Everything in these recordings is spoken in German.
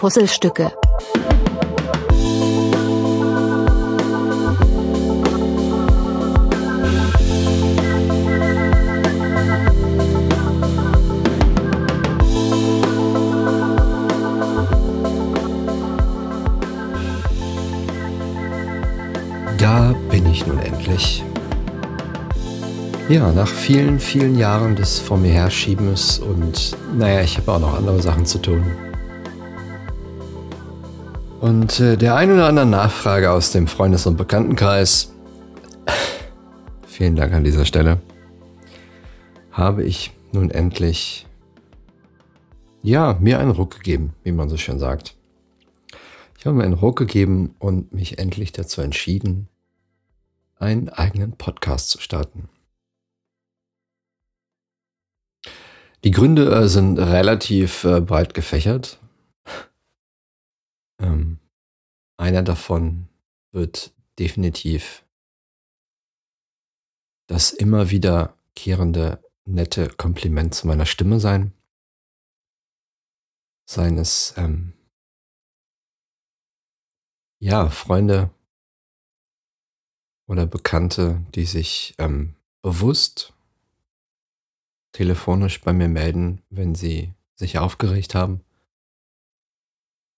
Puzzlestücke. Da bin ich nun endlich. Ja, nach vielen, vielen Jahren des vor mir Herschiebens und naja, ich habe auch noch andere Sachen zu tun. Und äh, der ein oder anderen Nachfrage aus dem Freundes- und Bekanntenkreis, vielen Dank an dieser Stelle, habe ich nun endlich, ja, mir einen Ruck gegeben, wie man so schön sagt. Ich habe mir einen Ruck gegeben und mich endlich dazu entschieden, einen eigenen Podcast zu starten. Die Gründe äh, sind relativ äh, breit gefächert. Ähm, einer davon wird definitiv das immer wiederkehrende nette Kompliment zu meiner Stimme sein. Seines, ähm, ja, Freunde oder Bekannte, die sich ähm, bewusst telefonisch bei mir melden, wenn sie sich aufgeregt haben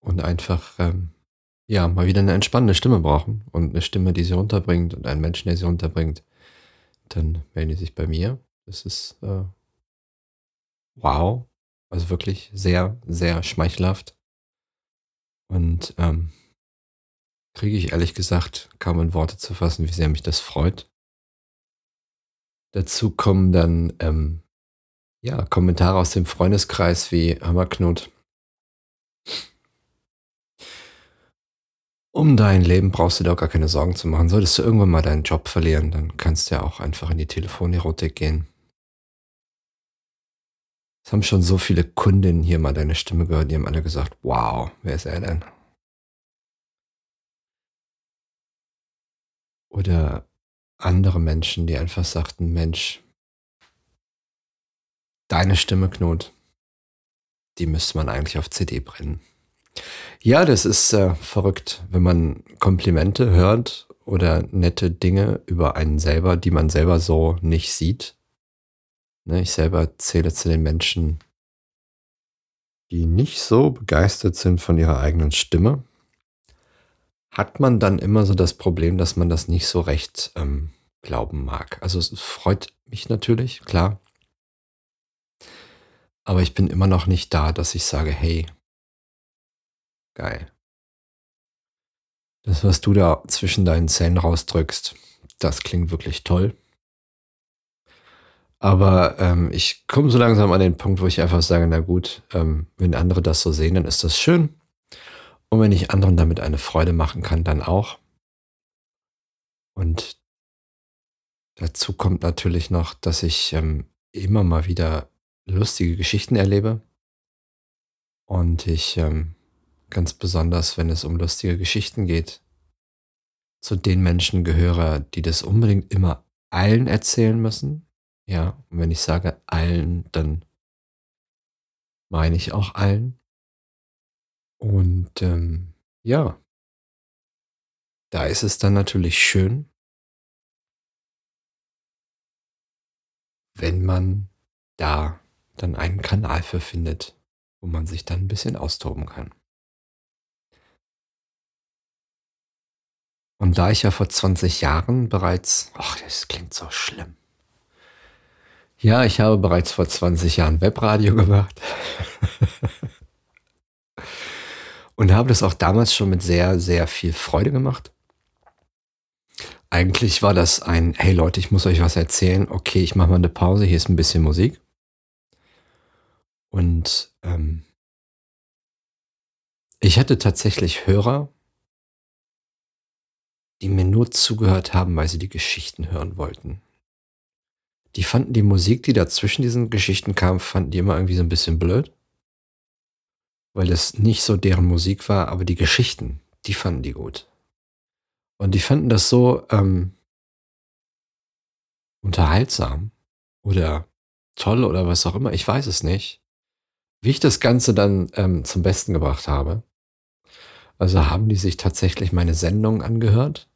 und einfach ähm, ja mal wieder eine entspannende Stimme brauchen und eine Stimme, die sie runterbringt und einen Menschen, der sie runterbringt, dann melden die sich bei mir. Das ist äh, wow, also wirklich sehr, sehr schmeichelhaft und ähm, kriege ich ehrlich gesagt kaum in Worte zu fassen, wie sehr mich das freut. Dazu kommen dann ähm, ja, Kommentare aus dem Freundeskreis wie Hammerknut. Um dein Leben brauchst du dir auch gar keine Sorgen zu machen. Solltest du irgendwann mal deinen Job verlieren, dann kannst du ja auch einfach in die Telefonerotik gehen. Es haben schon so viele Kundinnen hier mal deine Stimme gehört, die haben alle gesagt, wow, wer ist er denn? Oder andere Menschen, die einfach sagten, Mensch, Deine Stimme, Knut. Die müsste man eigentlich auf CD brennen. Ja, das ist äh, verrückt, wenn man Komplimente hört oder nette Dinge über einen selber, die man selber so nicht sieht. Ne, ich selber zähle zu den Menschen, die nicht so begeistert sind von ihrer eigenen Stimme. Hat man dann immer so das Problem, dass man das nicht so recht ähm, glauben mag. Also es freut mich natürlich, klar. Aber ich bin immer noch nicht da, dass ich sage, hey, geil. Das, was du da zwischen deinen Zähnen rausdrückst, das klingt wirklich toll. Aber ähm, ich komme so langsam an den Punkt, wo ich einfach sage, na gut, ähm, wenn andere das so sehen, dann ist das schön. Und wenn ich anderen damit eine Freude machen kann, dann auch. Und dazu kommt natürlich noch, dass ich ähm, immer mal wieder lustige Geschichten erlebe. Und ich ähm, ganz besonders, wenn es um lustige Geschichten geht, zu den Menschen gehöre, die das unbedingt immer allen erzählen müssen. Ja, und wenn ich sage allen, dann meine ich auch allen. Und ähm, ja, da ist es dann natürlich schön, wenn man da dann einen Kanal für findet, wo man sich dann ein bisschen austoben kann. Und da ich ja vor 20 Jahren bereits, ach, das klingt so schlimm. Ja, ich habe bereits vor 20 Jahren Webradio gemacht. und habe das auch damals schon mit sehr, sehr viel Freude gemacht. Eigentlich war das ein, hey Leute, ich muss euch was erzählen. Okay, ich mache mal eine Pause, hier ist ein bisschen Musik. Und ähm, ich hatte tatsächlich Hörer, die mir nur zugehört haben, weil sie die Geschichten hören wollten. Die fanden die Musik, die da zwischen diesen Geschichten kam, fanden die immer irgendwie so ein bisschen blöd, weil es nicht so deren Musik war, aber die Geschichten, die fanden die gut. Und die fanden das so ähm, unterhaltsam oder toll oder was auch immer, ich weiß es nicht wie ich das Ganze dann ähm, zum Besten gebracht habe. Also haben die sich tatsächlich meine Sendung angehört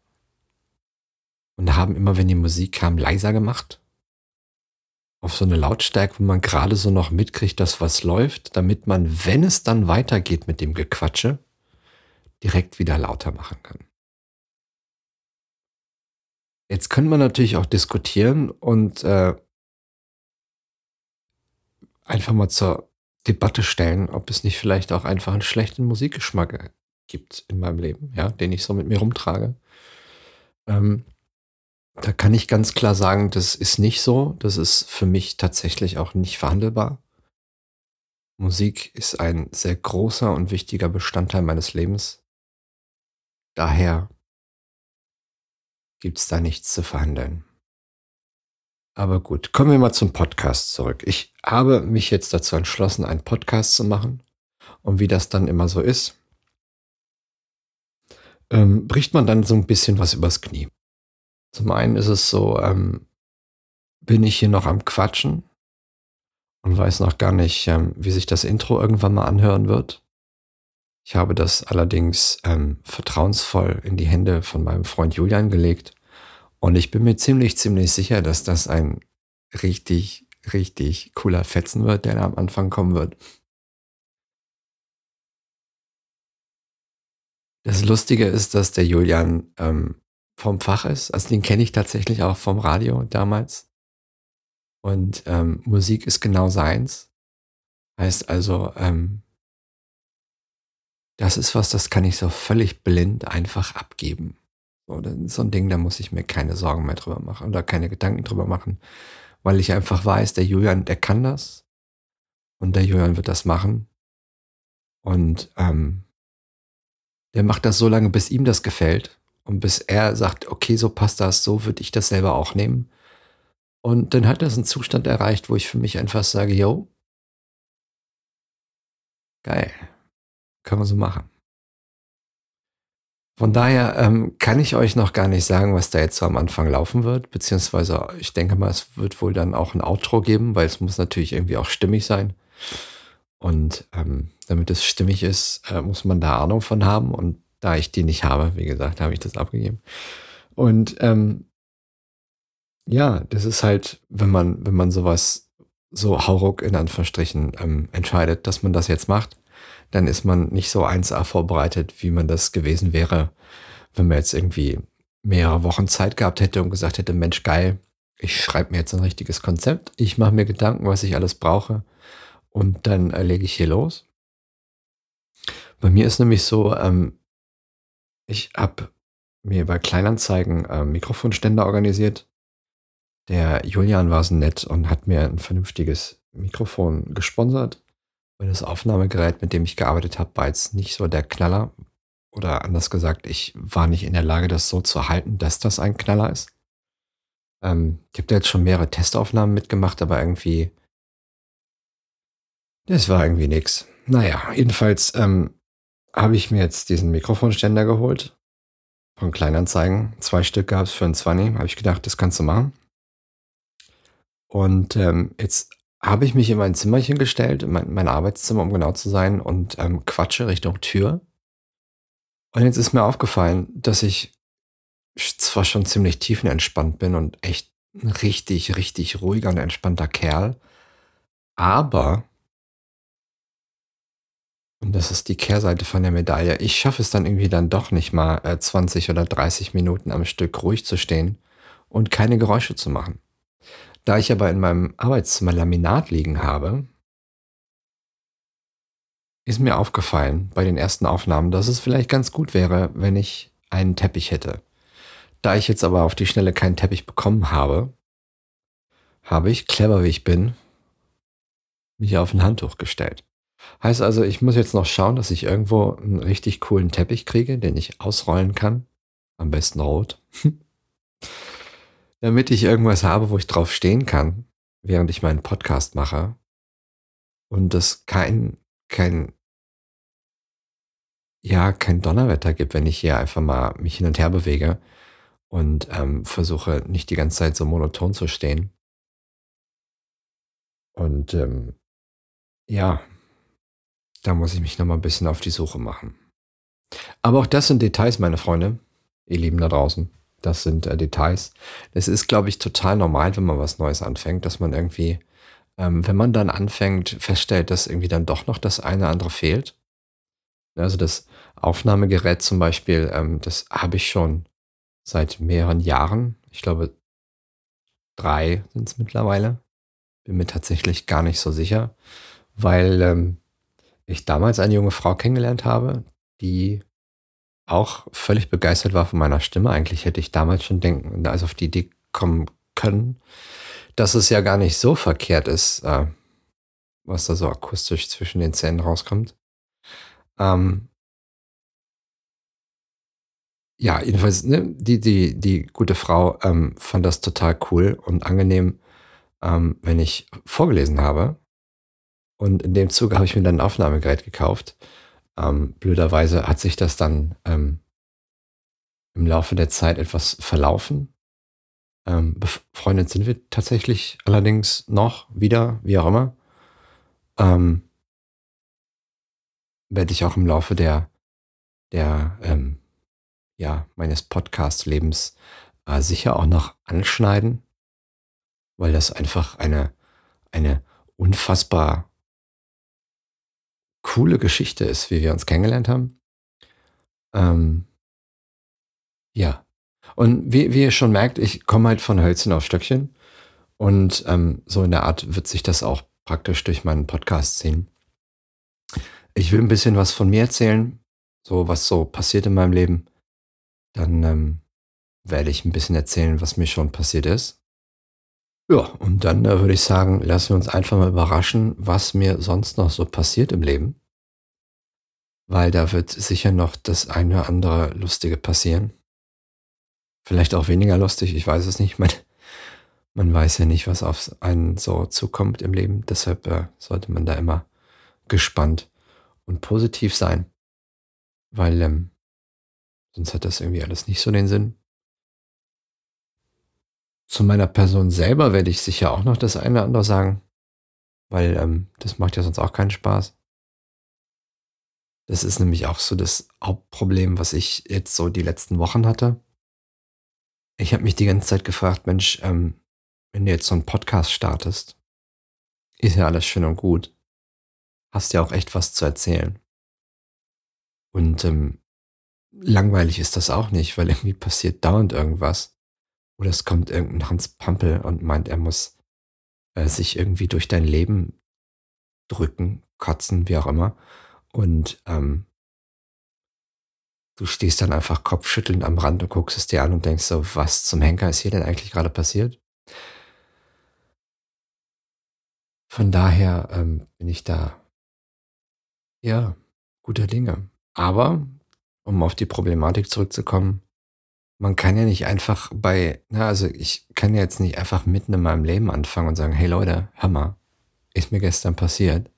und haben immer, wenn die Musik kam, leiser gemacht. Auf so eine Lautstärke, wo man gerade so noch mitkriegt, dass was läuft, damit man, wenn es dann weitergeht mit dem Gequatsche, direkt wieder lauter machen kann. Jetzt könnte man natürlich auch diskutieren und äh, einfach mal zur Debatte stellen, ob es nicht vielleicht auch einfach einen schlechten Musikgeschmack gibt in meinem Leben, ja, den ich so mit mir rumtrage. Ähm, da kann ich ganz klar sagen, das ist nicht so. Das ist für mich tatsächlich auch nicht verhandelbar. Musik ist ein sehr großer und wichtiger Bestandteil meines Lebens. Daher gibt es da nichts zu verhandeln. Aber gut, kommen wir mal zum Podcast zurück. Ich habe mich jetzt dazu entschlossen, einen Podcast zu machen. Und wie das dann immer so ist, ähm, bricht man dann so ein bisschen was übers Knie. Zum einen ist es so, ähm, bin ich hier noch am Quatschen und weiß noch gar nicht, ähm, wie sich das Intro irgendwann mal anhören wird. Ich habe das allerdings ähm, vertrauensvoll in die Hände von meinem Freund Julian gelegt und ich bin mir ziemlich, ziemlich sicher, dass das ein richtig, richtig cooler Fetzen wird, der da am Anfang kommen wird. Das Lustige ist, dass der Julian ähm, vom Fach ist. Also den kenne ich tatsächlich auch vom Radio damals. Und ähm, Musik ist genau seins. Heißt also, ähm, das ist was, das kann ich so völlig blind einfach abgeben. So, so ein Ding, da muss ich mir keine Sorgen mehr drüber machen oder keine Gedanken drüber machen, weil ich einfach weiß, der Julian, der kann das und der Julian wird das machen. Und ähm, der macht das so lange, bis ihm das gefällt und bis er sagt, okay, so passt das, so würde ich das selber auch nehmen. Und dann hat er einen Zustand erreicht, wo ich für mich einfach sage, yo, geil, können wir so machen. Von daher ähm, kann ich euch noch gar nicht sagen, was da jetzt so am Anfang laufen wird, beziehungsweise ich denke mal, es wird wohl dann auch ein Outro geben, weil es muss natürlich irgendwie auch stimmig sein. Und ähm, damit es stimmig ist, äh, muss man da Ahnung von haben. Und da ich die nicht habe, wie gesagt, habe ich das abgegeben. Und ähm, ja, das ist halt, wenn man, wenn man sowas so hauruck in Anführungsstrichen ähm, entscheidet, dass man das jetzt macht, dann ist man nicht so 1A vorbereitet, wie man das gewesen wäre, wenn man jetzt irgendwie mehrere Wochen Zeit gehabt hätte und gesagt hätte, Mensch, geil, ich schreibe mir jetzt ein richtiges Konzept, ich mache mir Gedanken, was ich alles brauche und dann äh, lege ich hier los. Bei mir ist nämlich so, ähm, ich habe mir bei Kleinanzeigen äh, Mikrofonständer organisiert. Der Julian war so nett und hat mir ein vernünftiges Mikrofon gesponsert. Und das Aufnahmegerät, mit dem ich gearbeitet habe, war jetzt nicht so der Knaller. Oder anders gesagt, ich war nicht in der Lage, das so zu halten, dass das ein Knaller ist. Ähm, ich habe da jetzt schon mehrere Testaufnahmen mitgemacht, aber irgendwie das war irgendwie nix. Naja, jedenfalls ähm, habe ich mir jetzt diesen Mikrofonständer geholt. Von Kleinanzeigen. Zwei Stück gab es für ein 20. Habe ich gedacht, das kannst du machen. Und ähm, jetzt habe ich mich in mein Zimmerchen gestellt, in mein, mein Arbeitszimmer, um genau zu sein, und ähm, quatsche Richtung Tür. Und jetzt ist mir aufgefallen, dass ich zwar schon ziemlich tiefenentspannt bin und echt ein richtig, richtig ruhiger und entspannter Kerl, aber und das ist die Kehrseite von der Medaille. Ich schaffe es dann irgendwie dann doch nicht mal äh, 20 oder 30 Minuten am Stück ruhig zu stehen und keine Geräusche zu machen. Da ich aber in meinem Arbeitszimmer Laminat liegen habe, ist mir aufgefallen bei den ersten Aufnahmen, dass es vielleicht ganz gut wäre, wenn ich einen Teppich hätte. Da ich jetzt aber auf die Schnelle keinen Teppich bekommen habe, habe ich, clever wie ich bin, mich auf ein Handtuch gestellt. Heißt also, ich muss jetzt noch schauen, dass ich irgendwo einen richtig coolen Teppich kriege, den ich ausrollen kann. Am besten rot. Damit ich irgendwas habe, wo ich drauf stehen kann, während ich meinen Podcast mache. Und es kein, kein, ja, kein Donnerwetter gibt, wenn ich hier einfach mal mich hin und her bewege und ähm, versuche nicht die ganze Zeit so monoton zu stehen. Und ähm, ja, da muss ich mich noch mal ein bisschen auf die Suche machen. Aber auch das sind Details, meine Freunde, ihr Lieben da draußen. Das sind äh, Details. Es ist, glaube ich, total normal, wenn man was Neues anfängt, dass man irgendwie, ähm, wenn man dann anfängt, feststellt, dass irgendwie dann doch noch das eine andere fehlt. Also das Aufnahmegerät zum Beispiel, ähm, das habe ich schon seit mehreren Jahren. Ich glaube, drei sind es mittlerweile. Bin mir tatsächlich gar nicht so sicher, weil ähm, ich damals eine junge Frau kennengelernt habe, die auch völlig begeistert war von meiner Stimme. Eigentlich hätte ich damals schon denken, also auf die Idee kommen können, dass es ja gar nicht so verkehrt ist, äh, was da so akustisch zwischen den Zähnen rauskommt. Ähm, ja, jedenfalls, ne, die, die, die gute Frau ähm, fand das total cool und angenehm, ähm, wenn ich vorgelesen habe. Und in dem Zuge habe ich mir dann ein Aufnahmegerät gekauft. Ähm, blöderweise hat sich das dann ähm, im Laufe der Zeit etwas verlaufen. Ähm, befreundet sind wir tatsächlich allerdings noch wieder, wie auch immer. Ähm, werde ich auch im Laufe der, der ähm, ja, meines Podcast-Lebens äh, sicher auch noch anschneiden, weil das einfach eine, eine unfassbar coole Geschichte ist, wie wir uns kennengelernt haben. Ähm, ja. Und wie, wie ihr schon merkt, ich komme halt von Hölzchen auf Stöckchen. Und ähm, so in der Art wird sich das auch praktisch durch meinen Podcast ziehen. Ich will ein bisschen was von mir erzählen, so was so passiert in meinem Leben. Dann ähm, werde ich ein bisschen erzählen, was mir schon passiert ist. Ja, und dann äh, würde ich sagen, lassen wir uns einfach mal überraschen, was mir sonst noch so passiert im Leben. Weil da wird sicher noch das eine oder andere Lustige passieren. Vielleicht auch weniger lustig, ich weiß es nicht. Man, man weiß ja nicht, was auf einen so zukommt im Leben. Deshalb äh, sollte man da immer gespannt und positiv sein, weil ähm, sonst hat das irgendwie alles nicht so den Sinn. Zu meiner Person selber werde ich sicher auch noch das eine oder andere sagen, weil ähm, das macht ja sonst auch keinen Spaß. Das ist nämlich auch so das Hauptproblem, was ich jetzt so die letzten Wochen hatte. Ich habe mich die ganze Zeit gefragt, Mensch, ähm, wenn du jetzt so einen Podcast startest, ist ja alles schön und gut hast ja auch echt was zu erzählen. Und ähm, langweilig ist das auch nicht, weil irgendwie passiert dauernd irgendwas. Oder es kommt irgendein Hans Pampel und meint, er muss äh, sich irgendwie durch dein Leben drücken, kotzen, wie auch immer. Und ähm, du stehst dann einfach kopfschüttelnd am Rand und guckst es dir an und denkst so, was zum Henker ist hier denn eigentlich gerade passiert? Von daher ähm, bin ich da ja, guter Dinge. Aber, um auf die Problematik zurückzukommen, man kann ja nicht einfach bei, na, also ich kann ja jetzt nicht einfach mitten in meinem Leben anfangen und sagen, hey Leute, mal, ist mir gestern passiert.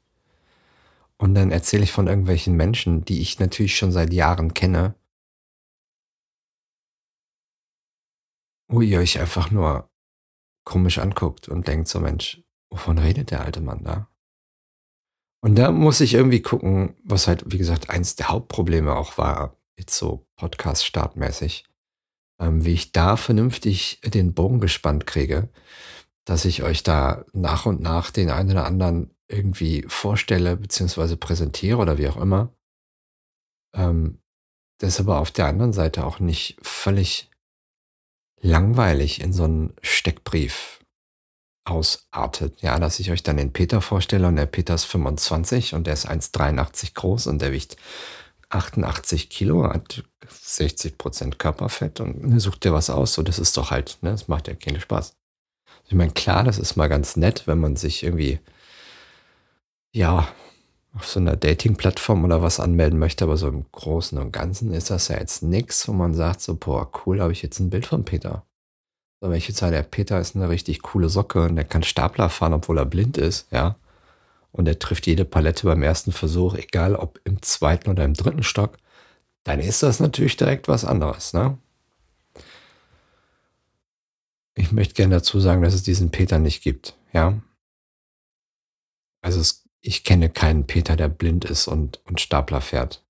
Und dann erzähle ich von irgendwelchen Menschen, die ich natürlich schon seit Jahren kenne, wo ihr euch einfach nur komisch anguckt und denkt so, Mensch, wovon redet der alte Mann da? Und da muss ich irgendwie gucken, was halt, wie gesagt, eins der Hauptprobleme auch war, jetzt so Podcast-startmäßig, wie ich da vernünftig den Bogen gespannt kriege, dass ich euch da nach und nach den einen oder anderen irgendwie vorstelle, beziehungsweise präsentiere oder wie auch immer. Ähm, das aber auf der anderen Seite auch nicht völlig langweilig in so einen Steckbrief ausartet. Ja, dass ich euch dann den Peter vorstelle und der Peter ist 25 und der ist 1,83 groß und der wiegt 88 Kilo, hat 60 Prozent Körperfett und sucht dir was aus. So, das ist doch halt, ne, das macht ja keinen Spaß. Ich meine, klar, das ist mal ganz nett, wenn man sich irgendwie, ja, auf so einer Dating-Plattform oder was anmelden möchte, aber so im Großen und Ganzen ist das ja jetzt nichts, wo man sagt, so, boah, cool, habe ich jetzt ein Bild von Peter. So, wenn ich jetzt sage, der Peter ist eine richtig coole Socke und der kann Stapler fahren, obwohl er blind ist, ja. Und er trifft jede Palette beim ersten Versuch, egal ob im zweiten oder im dritten Stock, dann ist das natürlich direkt was anderes, ne? Ich möchte gerne dazu sagen, dass es diesen Peter nicht gibt, ja. Also es, ich kenne keinen Peter, der blind ist und, und Stapler fährt.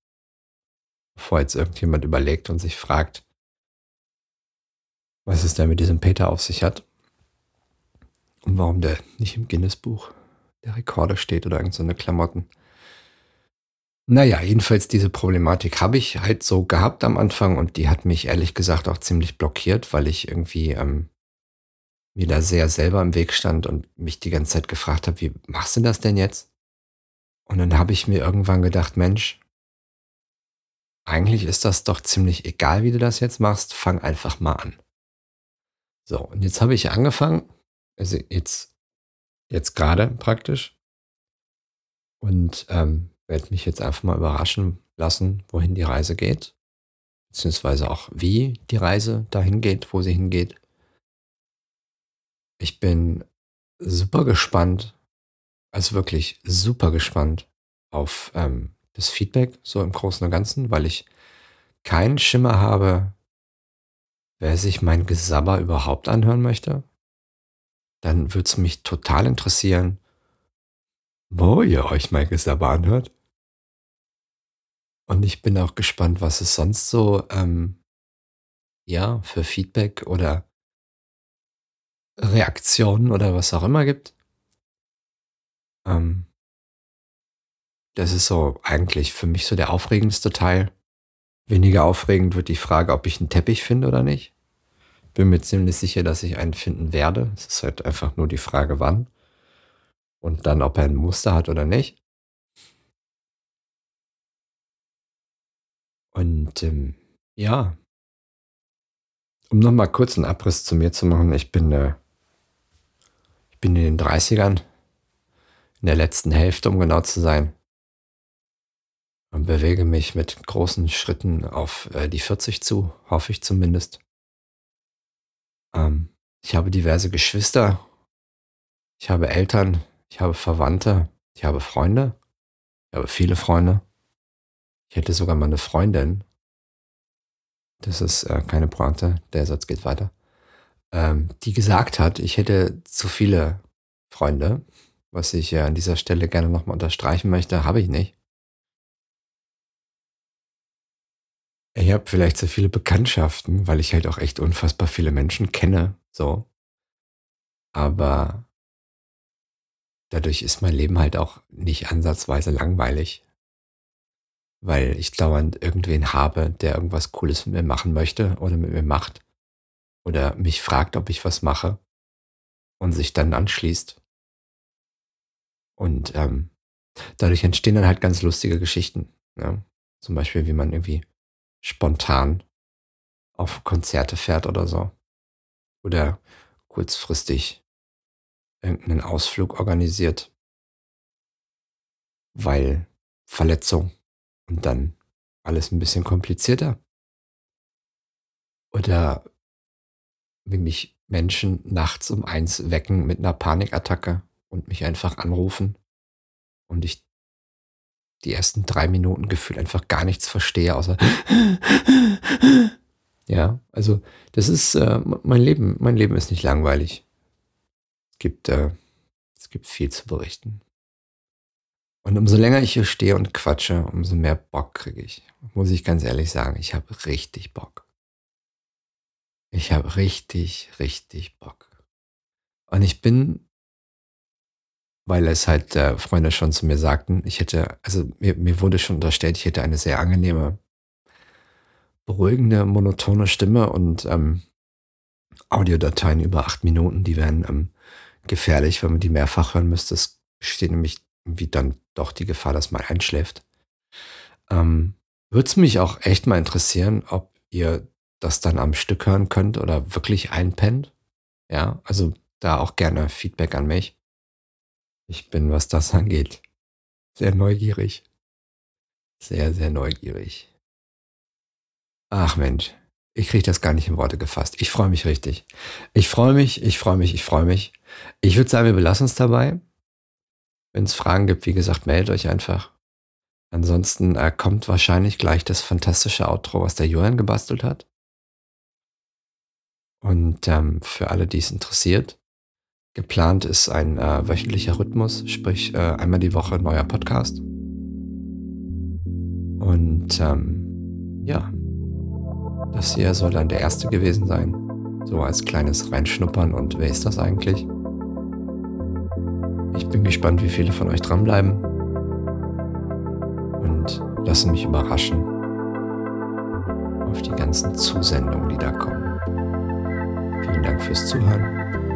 bevor jetzt irgendjemand überlegt und sich fragt, was es denn mit diesem Peter auf sich hat und warum der nicht im Guinness-Buch der Rekorde steht oder irgendeine so Klamotten. Naja, jedenfalls diese Problematik habe ich halt so gehabt am Anfang und die hat mich ehrlich gesagt auch ziemlich blockiert, weil ich irgendwie ähm, mir da sehr selber im Weg stand und mich die ganze Zeit gefragt habe, wie machst du das denn jetzt? Und dann habe ich mir irgendwann gedacht, Mensch, eigentlich ist das doch ziemlich egal, wie du das jetzt machst, fang einfach mal an. So, und jetzt habe ich angefangen, also jetzt, jetzt gerade praktisch, und ähm, werde mich jetzt einfach mal überraschen lassen, wohin die Reise geht, beziehungsweise auch wie die Reise dahin geht, wo sie hingeht. Ich bin super gespannt, also wirklich super gespannt auf ähm, das Feedback so im Großen und Ganzen, weil ich keinen Schimmer habe, wer sich mein Gesabber überhaupt anhören möchte. Dann würde es mich total interessieren, wo ihr euch mein Gesabber anhört. Und ich bin auch gespannt, was es sonst so, ähm, ja, für Feedback oder Reaktionen oder was auch immer gibt. Ähm, das ist so eigentlich für mich so der aufregendste Teil. Weniger aufregend wird die Frage, ob ich einen Teppich finde oder nicht. Bin mir ziemlich sicher, dass ich einen finden werde. Es ist halt einfach nur die Frage, wann. Und dann, ob er ein Muster hat oder nicht. Und ähm, ja, um nochmal kurz einen Abriss zu mir zu machen, ich bin, äh, ich bin in den 30ern, in der letzten Hälfte, um genau zu sein, und bewege mich mit großen Schritten auf äh, die 40 zu, hoffe ich zumindest. Ähm, ich habe diverse Geschwister, ich habe Eltern, ich habe Verwandte, ich habe Freunde, ich habe viele Freunde. Ich hätte sogar mal eine Freundin. Das ist äh, keine Pointe, der Satz geht weiter. Ähm, die gesagt hat, ich hätte zu viele Freunde, was ich äh, an dieser Stelle gerne nochmal unterstreichen möchte, habe ich nicht. Ich habe vielleicht so viele Bekanntschaften, weil ich halt auch echt unfassbar viele Menschen kenne, so. Aber dadurch ist mein Leben halt auch nicht ansatzweise langweilig weil ich dauernd irgendwen habe, der irgendwas Cooles mit mir machen möchte oder mit mir macht oder mich fragt, ob ich was mache und sich dann anschließt. Und ähm, dadurch entstehen dann halt ganz lustige Geschichten. Ja? Zum Beispiel, wie man irgendwie spontan auf Konzerte fährt oder so. Oder kurzfristig irgendeinen Ausflug organisiert, weil Verletzung und dann alles ein bisschen komplizierter. Oder wie mich Menschen nachts um eins wecken mit einer Panikattacke und mich einfach anrufen und ich die ersten drei Minuten gefühlt einfach gar nichts verstehe, außer ja, also das ist äh, mein Leben. Mein Leben ist nicht langweilig. Es gibt, äh, es gibt viel zu berichten. Und umso länger ich hier stehe und quatsche, umso mehr Bock kriege ich. Muss ich ganz ehrlich sagen, ich habe richtig Bock. Ich habe richtig, richtig Bock. Und ich bin, weil es halt äh, Freunde schon zu mir sagten, ich hätte, also mir, mir wurde schon unterstellt, ich hätte eine sehr angenehme, beruhigende, monotone Stimme und ähm, Audiodateien über acht Minuten, die wären ähm, gefährlich, wenn man die mehrfach hören müsste. Es steht nämlich wie dann doch die Gefahr, dass man einschläft. Ähm, Würde es mich auch echt mal interessieren, ob ihr das dann am Stück hören könnt oder wirklich einpennt. Ja, also da auch gerne Feedback an mich. Ich bin, was das angeht, sehr neugierig. Sehr, sehr neugierig. Ach Mensch, ich kriege das gar nicht in Worte gefasst. Ich freue mich richtig. Ich freue mich, ich freue mich, ich freue mich. Ich würde sagen, wir belassen es dabei. Wenn es Fragen gibt, wie gesagt, meldet euch einfach. Ansonsten äh, kommt wahrscheinlich gleich das fantastische Outro, was der Johann gebastelt hat. Und ähm, für alle, die es interessiert, geplant ist ein äh, wöchentlicher Rhythmus, sprich äh, einmal die Woche neuer Podcast. Und ähm, ja, das hier soll dann der erste gewesen sein. So als kleines Reinschnuppern und wer ist das eigentlich? Ich bin gespannt, wie viele von euch dranbleiben und lassen mich überraschen auf die ganzen Zusendungen, die da kommen. Vielen Dank fürs Zuhören.